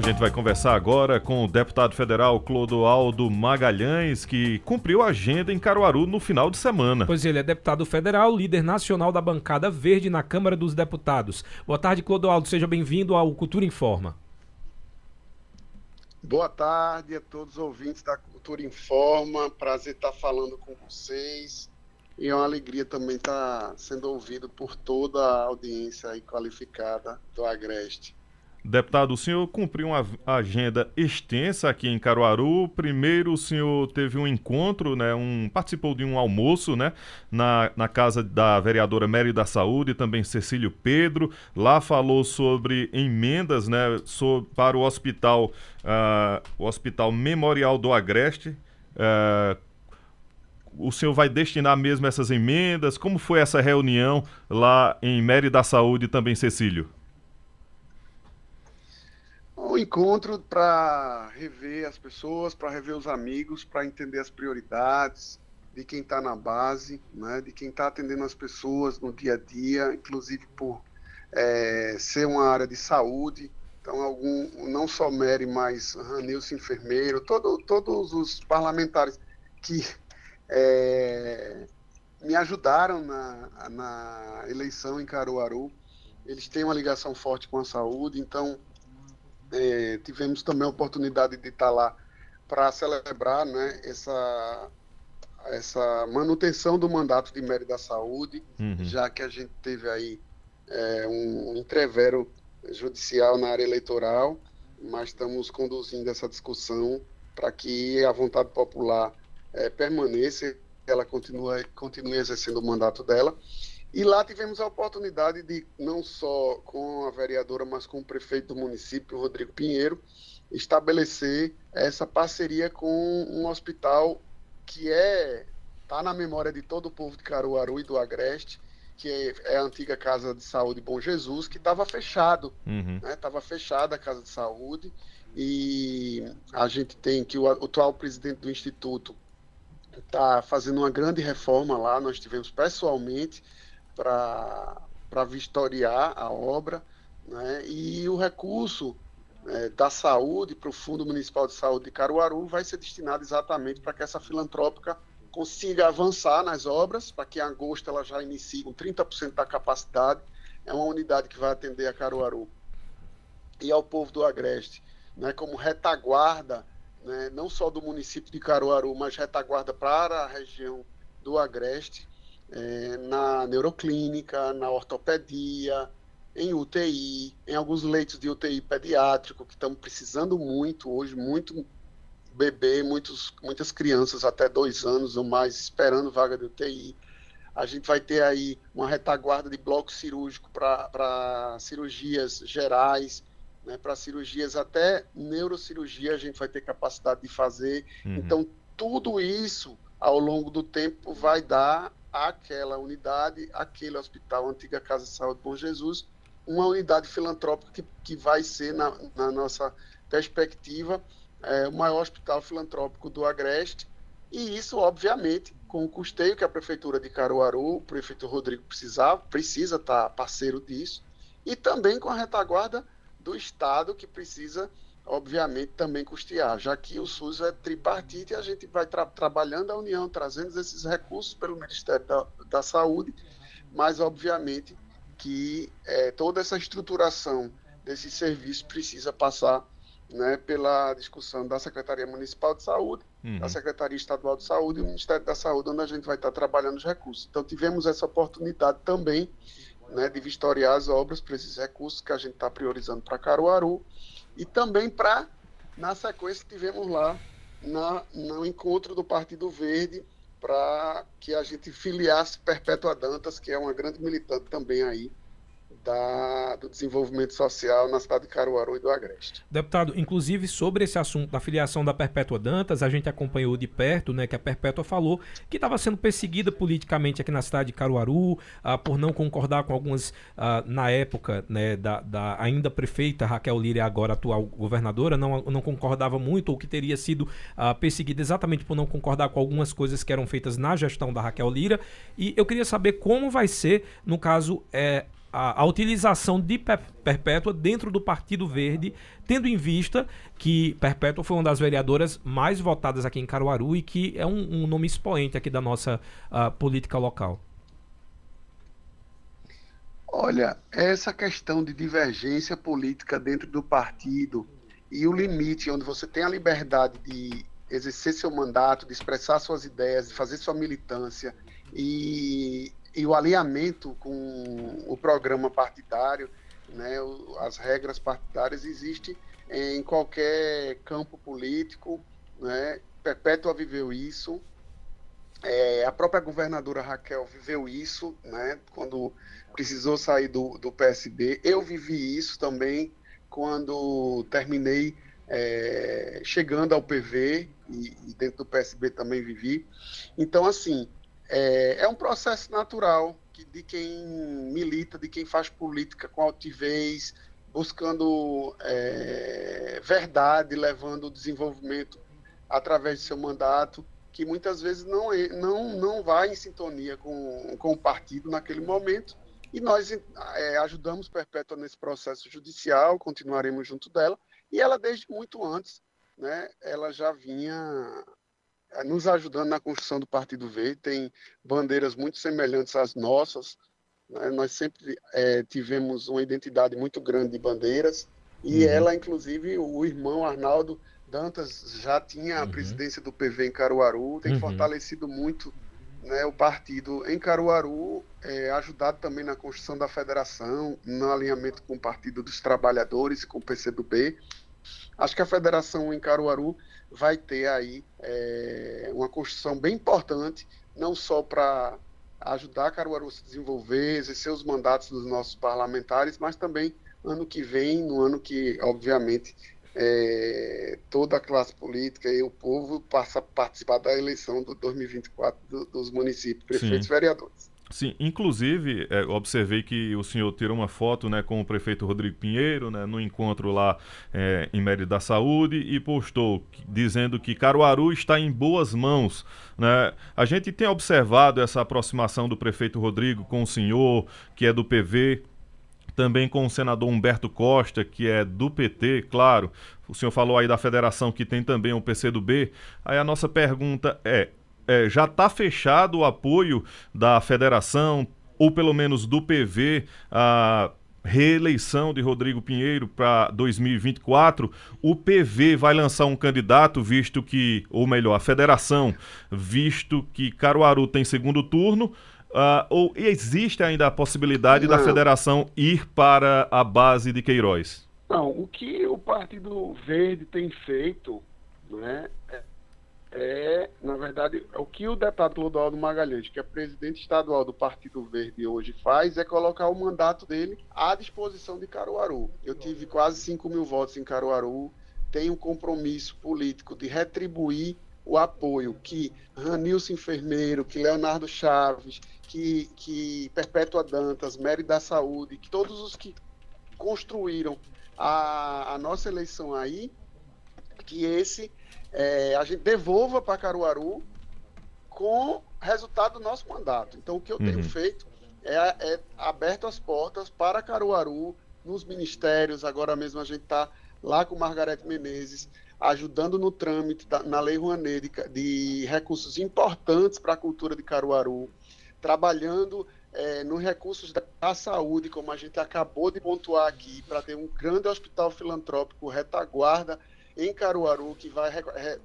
A gente vai conversar agora com o deputado federal Clodoaldo Magalhães, que cumpriu a agenda em Caruaru no final de semana. Pois ele é deputado federal, líder nacional da bancada verde na Câmara dos Deputados. Boa tarde, Clodoaldo. Seja bem-vindo ao Cultura Informa. Boa tarde a todos os ouvintes da Cultura Informa. Prazer estar falando com vocês. E é uma alegria também estar sendo ouvido por toda a audiência qualificada do Agreste. Deputado, o senhor cumpriu uma agenda extensa aqui em Caruaru. Primeiro, o senhor teve um encontro, né, um, participou de um almoço né, na, na casa da vereadora Mary da Saúde, também Cecílio Pedro. Lá falou sobre emendas né, sobre, para o hospital, uh, o Hospital Memorial do Agreste. Uh, o senhor vai destinar mesmo essas emendas? Como foi essa reunião lá em Mary da Saúde e também Cecílio? Encontro para rever as pessoas, para rever os amigos, para entender as prioridades de quem está na base, né, de quem está atendendo as pessoas no dia a dia, inclusive por é, ser uma área de saúde. Então, algum, não só Mary, mas Ranilson Enfermeiro, todo, todos os parlamentares que é, me ajudaram na, na eleição em Caruaru, eles têm uma ligação forte com a saúde, então é, tivemos também a oportunidade de estar lá para celebrar né, essa, essa manutenção do mandato de Mérida da Saúde, uhum. já que a gente teve aí é, um entrevero judicial na área eleitoral, mas estamos conduzindo essa discussão para que a vontade popular é, permaneça, ela continue, continue exercendo o mandato dela e lá tivemos a oportunidade de, não só com a vereadora, mas com o prefeito do município, Rodrigo Pinheiro, estabelecer essa parceria com um hospital que é está na memória de todo o povo de Caruaru e do Agreste, que é, é a antiga Casa de Saúde Bom Jesus, que estava fechado, estava uhum. né? fechada a Casa de Saúde, e a gente tem que o, o atual presidente do Instituto está fazendo uma grande reforma lá, nós tivemos pessoalmente, para vistoriar a obra, né? e o recurso é, da saúde para o Fundo Municipal de Saúde de Caruaru vai ser destinado exatamente para que essa filantrópica consiga avançar nas obras, para que em agosto ela já inicie com 30% da capacidade. É uma unidade que vai atender a Caruaru e ao povo do Agreste, né, como retaguarda, né, não só do município de Caruaru, mas retaguarda para a região do Agreste é, na neuroclínica, na ortopedia, em UTI, em alguns leitos de UTI pediátrico, que estamos precisando muito hoje, muito bebê, muitos, muitas crianças até dois anos ou mais esperando vaga de UTI. A gente vai ter aí uma retaguarda de bloco cirúrgico para cirurgias gerais, né, para cirurgias até neurocirurgia a gente vai ter capacidade de fazer. Uhum. Então, tudo isso, ao longo do tempo, vai dar aquela unidade, aquele hospital, antiga Casa de Saúde Bom Jesus, uma unidade filantrópica que, que vai ser, na, na nossa perspectiva, é, o maior hospital filantrópico do Agreste, e isso, obviamente, com o custeio que a Prefeitura de Caruaru, o prefeito Rodrigo precisava, precisa estar parceiro disso, e também com a retaguarda do Estado, que precisa obviamente, também custear, já que o SUS é tripartite e a gente vai tra trabalhando a União, trazendo esses recursos pelo Ministério da, da Saúde, mas, obviamente, que é, toda essa estruturação desse serviço precisa passar né, pela discussão da Secretaria Municipal de Saúde, uhum. da Secretaria Estadual de Saúde e do Ministério da Saúde, onde a gente vai estar trabalhando os recursos. Então, tivemos essa oportunidade também né, de vistoriar as obras para esses recursos que a gente está priorizando para Caruaru e também para, na sequência, tivemos lá na, no encontro do Partido Verde para que a gente filiasse Perpétua Dantas, que é uma grande militante também aí da, do desenvolvimento social na cidade de Caruaru e do Agreste. Deputado, inclusive sobre esse assunto da filiação da Perpétua Dantas, a gente acompanhou de perto, né, que a Perpétua falou que estava sendo perseguida politicamente aqui na cidade de Caruaru ah, por não concordar com algumas, ah, na época, né, da, da, ainda prefeita Raquel Lira, agora atual governadora, não, não concordava muito ou que teria sido ah, perseguida exatamente por não concordar com algumas coisas que eram feitas na gestão da Raquel Lira. E eu queria saber como vai ser, no caso, é, a, a, utilização de Perpétua dentro do Partido Verde, tendo em vista que Perpétua foi uma das vereadoras mais votadas aqui em Caruaru e que é um, um nome expoente aqui da nossa uh, política local. Olha, essa questão de divergência política dentro do partido e o limite onde você tem a liberdade de exercer seu mandato, de expressar suas ideias, de fazer sua militância e, e o alinhamento com o programa partidário, né, as regras partidárias existem em qualquer campo político, né? Perpétua viveu isso, é, a própria governadora Raquel viveu isso, né? Quando precisou sair do, do PSB, eu vivi isso também quando terminei é, chegando ao PV e, e, dentro do PSB também vivi. Então, assim, é, é um processo natural que, de quem milita, de quem faz política com altivez, buscando é, verdade, levando o desenvolvimento através de seu mandato, que muitas vezes não, é, não, não vai em sintonia com, com o partido naquele momento. E nós é, ajudamos Perpétua nesse processo judicial, continuaremos junto dela, e ela, desde muito antes, né, ela já vinha nos ajudando na construção do Partido Verde, tem bandeiras muito semelhantes às nossas. Né? Nós sempre é, tivemos uma identidade muito grande de bandeiras, e uhum. ela, inclusive, o irmão Arnaldo Dantas já tinha a uhum. presidência do PV em Caruaru, tem uhum. fortalecido muito né, o partido em Caruaru, é, ajudado também na construção da federação, no alinhamento com o Partido dos Trabalhadores com o PCdoB. Acho que a federação em Caruaru vai ter aí é, uma construção bem importante, não só para ajudar Caruaru a se desenvolver, exercer os mandatos dos nossos parlamentares, mas também ano que vem, no ano que, obviamente, é, toda a classe política e o povo passa a participar da eleição do 2024 do, dos municípios, prefeitos e vereadores. Sim, inclusive, é, observei que o senhor tirou uma foto né, com o prefeito Rodrigo Pinheiro, né, no encontro lá é, em Mérida da Saúde, e postou dizendo que Caruaru está em boas mãos. Né? A gente tem observado essa aproximação do prefeito Rodrigo com o senhor, que é do PV, também com o senador Humberto Costa, que é do PT, claro. O senhor falou aí da federação que tem também o PCdoB. Aí a nossa pergunta é: é já está fechado o apoio da federação, ou pelo menos do PV, a reeleição de Rodrigo Pinheiro para 2024, o PV vai lançar um candidato, visto que, ou melhor, a federação, visto que Caruaru tem segundo turno, Uh, ou existe ainda a possibilidade Não. da federação ir para a base de Queiroz? Não, o que o Partido Verde tem feito né, é, na verdade, o que o deputado Clodoaldo Magalhães, que é presidente estadual do Partido Verde hoje, faz é colocar o mandato dele à disposição de Caruaru. Eu tive quase 5 mil votos em Caruaru, tenho um compromisso político de retribuir o apoio que Ranilson Enfermeiro, que Leonardo Chaves, que, que Perpétua Dantas, Mary da Saúde, que todos os que construíram a, a nossa eleição aí, que esse é, a gente devolva para Caruaru com resultado do nosso mandato. Então, o que eu uhum. tenho feito é, é, aberto as portas para Caruaru, nos ministérios. Agora mesmo a gente está lá com Margarete Menezes, ajudando no trâmite da, na Lei Rouanet de, de recursos importantes para a cultura de Caruaru trabalhando é, nos recursos da saúde, como a gente acabou de pontuar aqui, para ter um grande hospital filantrópico retaguarda em Caruaru, que vai,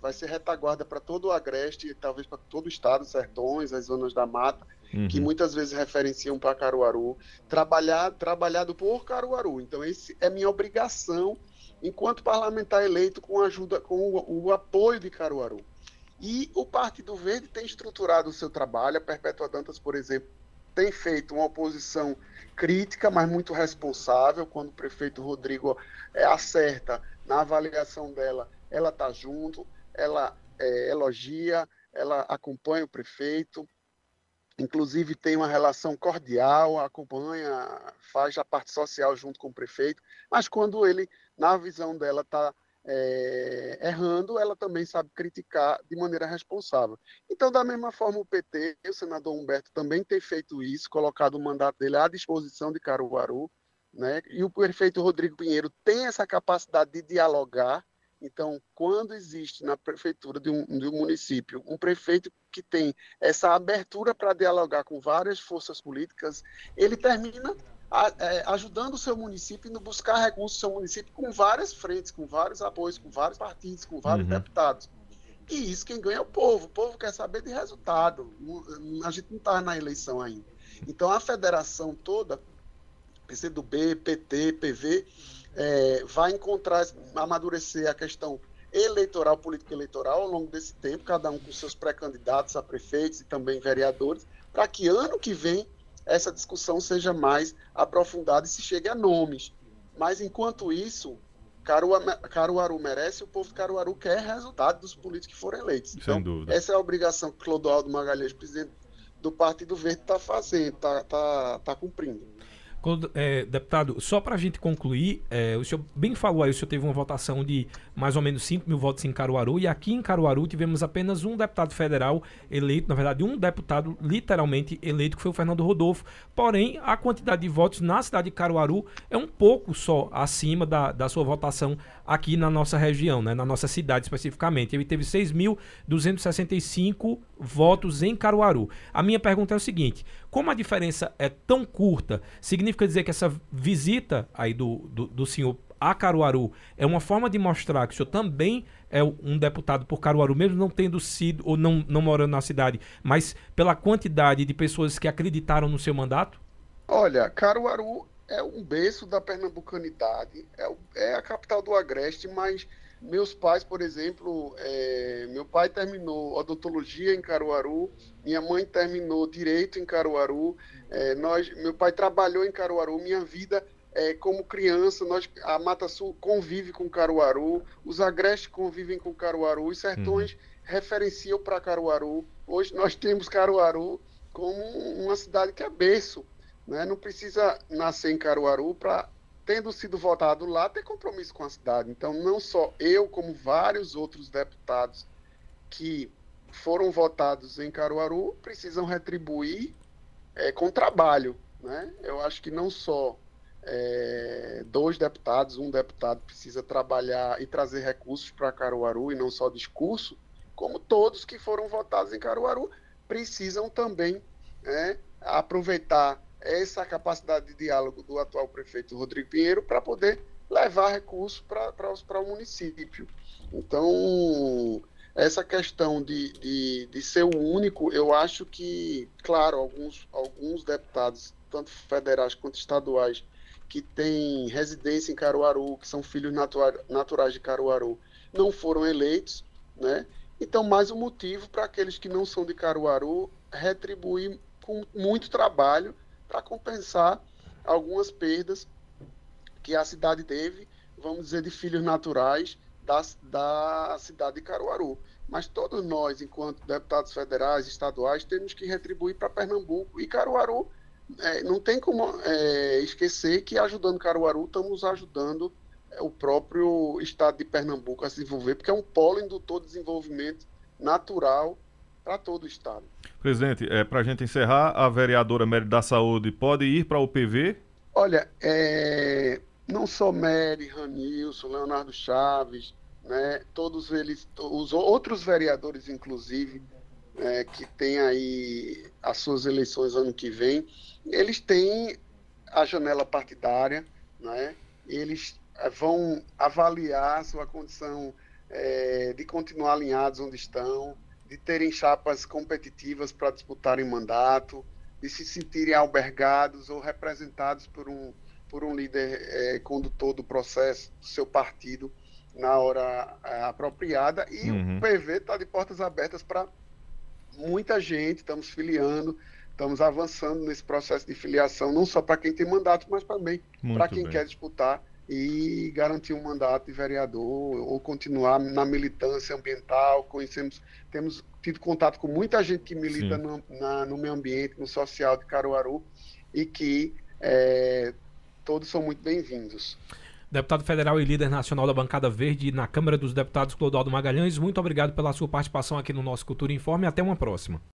vai ser retaguarda para todo o Agreste, talvez para todo o estado, sertões, as zonas da mata, uhum. que muitas vezes referenciam para Caruaru, trabalhar, trabalhado por Caruaru. Então, esse é minha obrigação enquanto parlamentar eleito com ajuda, com o, o apoio de Caruaru. E o Partido Verde tem estruturado o seu trabalho. A Perpétua Dantas, por exemplo, tem feito uma oposição crítica, mas muito responsável. Quando o prefeito Rodrigo é, acerta na avaliação dela, ela está junto, ela é, elogia, ela acompanha o prefeito, inclusive tem uma relação cordial, acompanha, faz a parte social junto com o prefeito, mas quando ele, na visão dela, está é, errando, ela também sabe criticar de maneira responsável. Então, da mesma forma, o PT, o senador Humberto também tem feito isso, colocado o mandato dele à disposição de Caruaru, né? e o prefeito Rodrigo Pinheiro tem essa capacidade de dialogar. Então, quando existe na prefeitura de um, de um município um prefeito que tem essa abertura para dialogar com várias forças políticas, ele termina é, ajudando o seu município a buscar recursos do seu município com várias frentes, com vários apoios, com vários partidos, com vários uhum. deputados. E isso quem ganha é o povo. O povo quer saber de resultado. A gente não está na eleição ainda. Então a federação toda, PCdoB, PT, PV, é, vai encontrar, amadurecer a questão eleitoral, política eleitoral ao longo desse tempo, cada um com seus pré-candidatos a prefeitos e também vereadores, para que ano que vem essa discussão seja mais aprofundada e se chegue a nomes. Mas, enquanto isso, Caruaru merece, o povo de Caruaru quer resultado dos políticos que foram eleitos. Então, Sem dúvida. essa é a obrigação que Clodoaldo Magalhães, presidente do Partido Verde, está fazendo, está tá, tá cumprindo. É, deputado, só para a gente concluir, é, o senhor bem falou aí, o senhor teve uma votação de mais ou menos 5 mil votos em Caruaru, e aqui em Caruaru tivemos apenas um deputado federal eleito, na verdade, um deputado literalmente eleito, que foi o Fernando Rodolfo. Porém, a quantidade de votos na cidade de Caruaru é um pouco só acima da, da sua votação aqui na nossa região, né, na nossa cidade especificamente. Ele teve 6.265 votos em Caruaru. A minha pergunta é o seguinte: como a diferença é tão curta, significa dizer que essa visita aí do, do, do senhor a Caruaru é uma forma de mostrar que o senhor também é um deputado por Caruaru, mesmo não tendo sido ou não, não morando na cidade, mas pela quantidade de pessoas que acreditaram no seu mandato? Olha, Caruaru é um berço da pernambucanidade, é, é a capital do Agreste, mas meus pais, por exemplo, é, meu pai terminou odontologia em Caruaru, minha mãe terminou direito em Caruaru, é, nós, meu pai trabalhou em Caruaru, minha vida é, como criança, nós, a Mata Sul convive com Caruaru, os agrestes convivem com Caruaru, os sertões uhum. referenciam para Caruaru. Hoje nós temos Caruaru como uma cidade que é berço né? Não precisa nascer em Caruaru para, tendo sido votado lá, ter compromisso com a cidade. Então, não só eu, como vários outros deputados que foram votados em Caruaru, precisam retribuir é, com trabalho. Né? Eu acho que não só é, dois deputados, um deputado precisa trabalhar e trazer recursos para Caruaru e não só discurso, como todos que foram votados em Caruaru precisam também é, aproveitar essa capacidade de diálogo do atual prefeito Rodrigo Pinheiro para poder levar recursos para o município. Então, essa questão de, de, de, ser o único, eu acho que, claro, alguns, alguns deputados, tanto federais quanto estaduais, que têm residência em Caruaru, que são filhos natura, naturais de Caruaru, não foram eleitos, né? Então, mais um motivo para aqueles que não são de Caruaru retribuir com muito trabalho para compensar algumas perdas que a cidade teve, vamos dizer, de filhos naturais da, da cidade de Caruaru. Mas todos nós, enquanto deputados federais, estaduais, temos que retribuir para Pernambuco. E Caruaru, é, não tem como é, esquecer que ajudando Caruaru, estamos ajudando é, o próprio estado de Pernambuco a se desenvolver, porque é um polo indutor de desenvolvimento natural para todo o Estado. Presidente, é, para a gente encerrar, a vereadora Mary da Saúde pode ir para o PV? Olha, é, não só Mary, Ranilson, Leonardo Chaves, né, todos eles, os outros vereadores, inclusive, é, que têm aí as suas eleições ano que vem, eles têm a janela partidária, né, eles é, vão avaliar sua condição é, de continuar alinhados onde estão, de terem chapas competitivas para disputarem mandato, de se sentirem albergados ou representados por um, por um líder é, condutor do processo do seu partido na hora é, apropriada. E uhum. o PV está de portas abertas para muita gente, estamos filiando, estamos avançando nesse processo de filiação, não só para quem tem mandato, mas também para quem bem. quer disputar e garantir um mandato de vereador ou continuar na militância ambiental. Conhecemos, temos tido contato com muita gente que milita no, na, no, meio ambiente, no social de Caruaru e que é, todos são muito bem-vindos. Deputado federal e líder nacional da bancada verde na Câmara dos Deputados, Clodoaldo Magalhães, muito obrigado pela sua participação aqui no nosso Cultura Informe. Até uma próxima.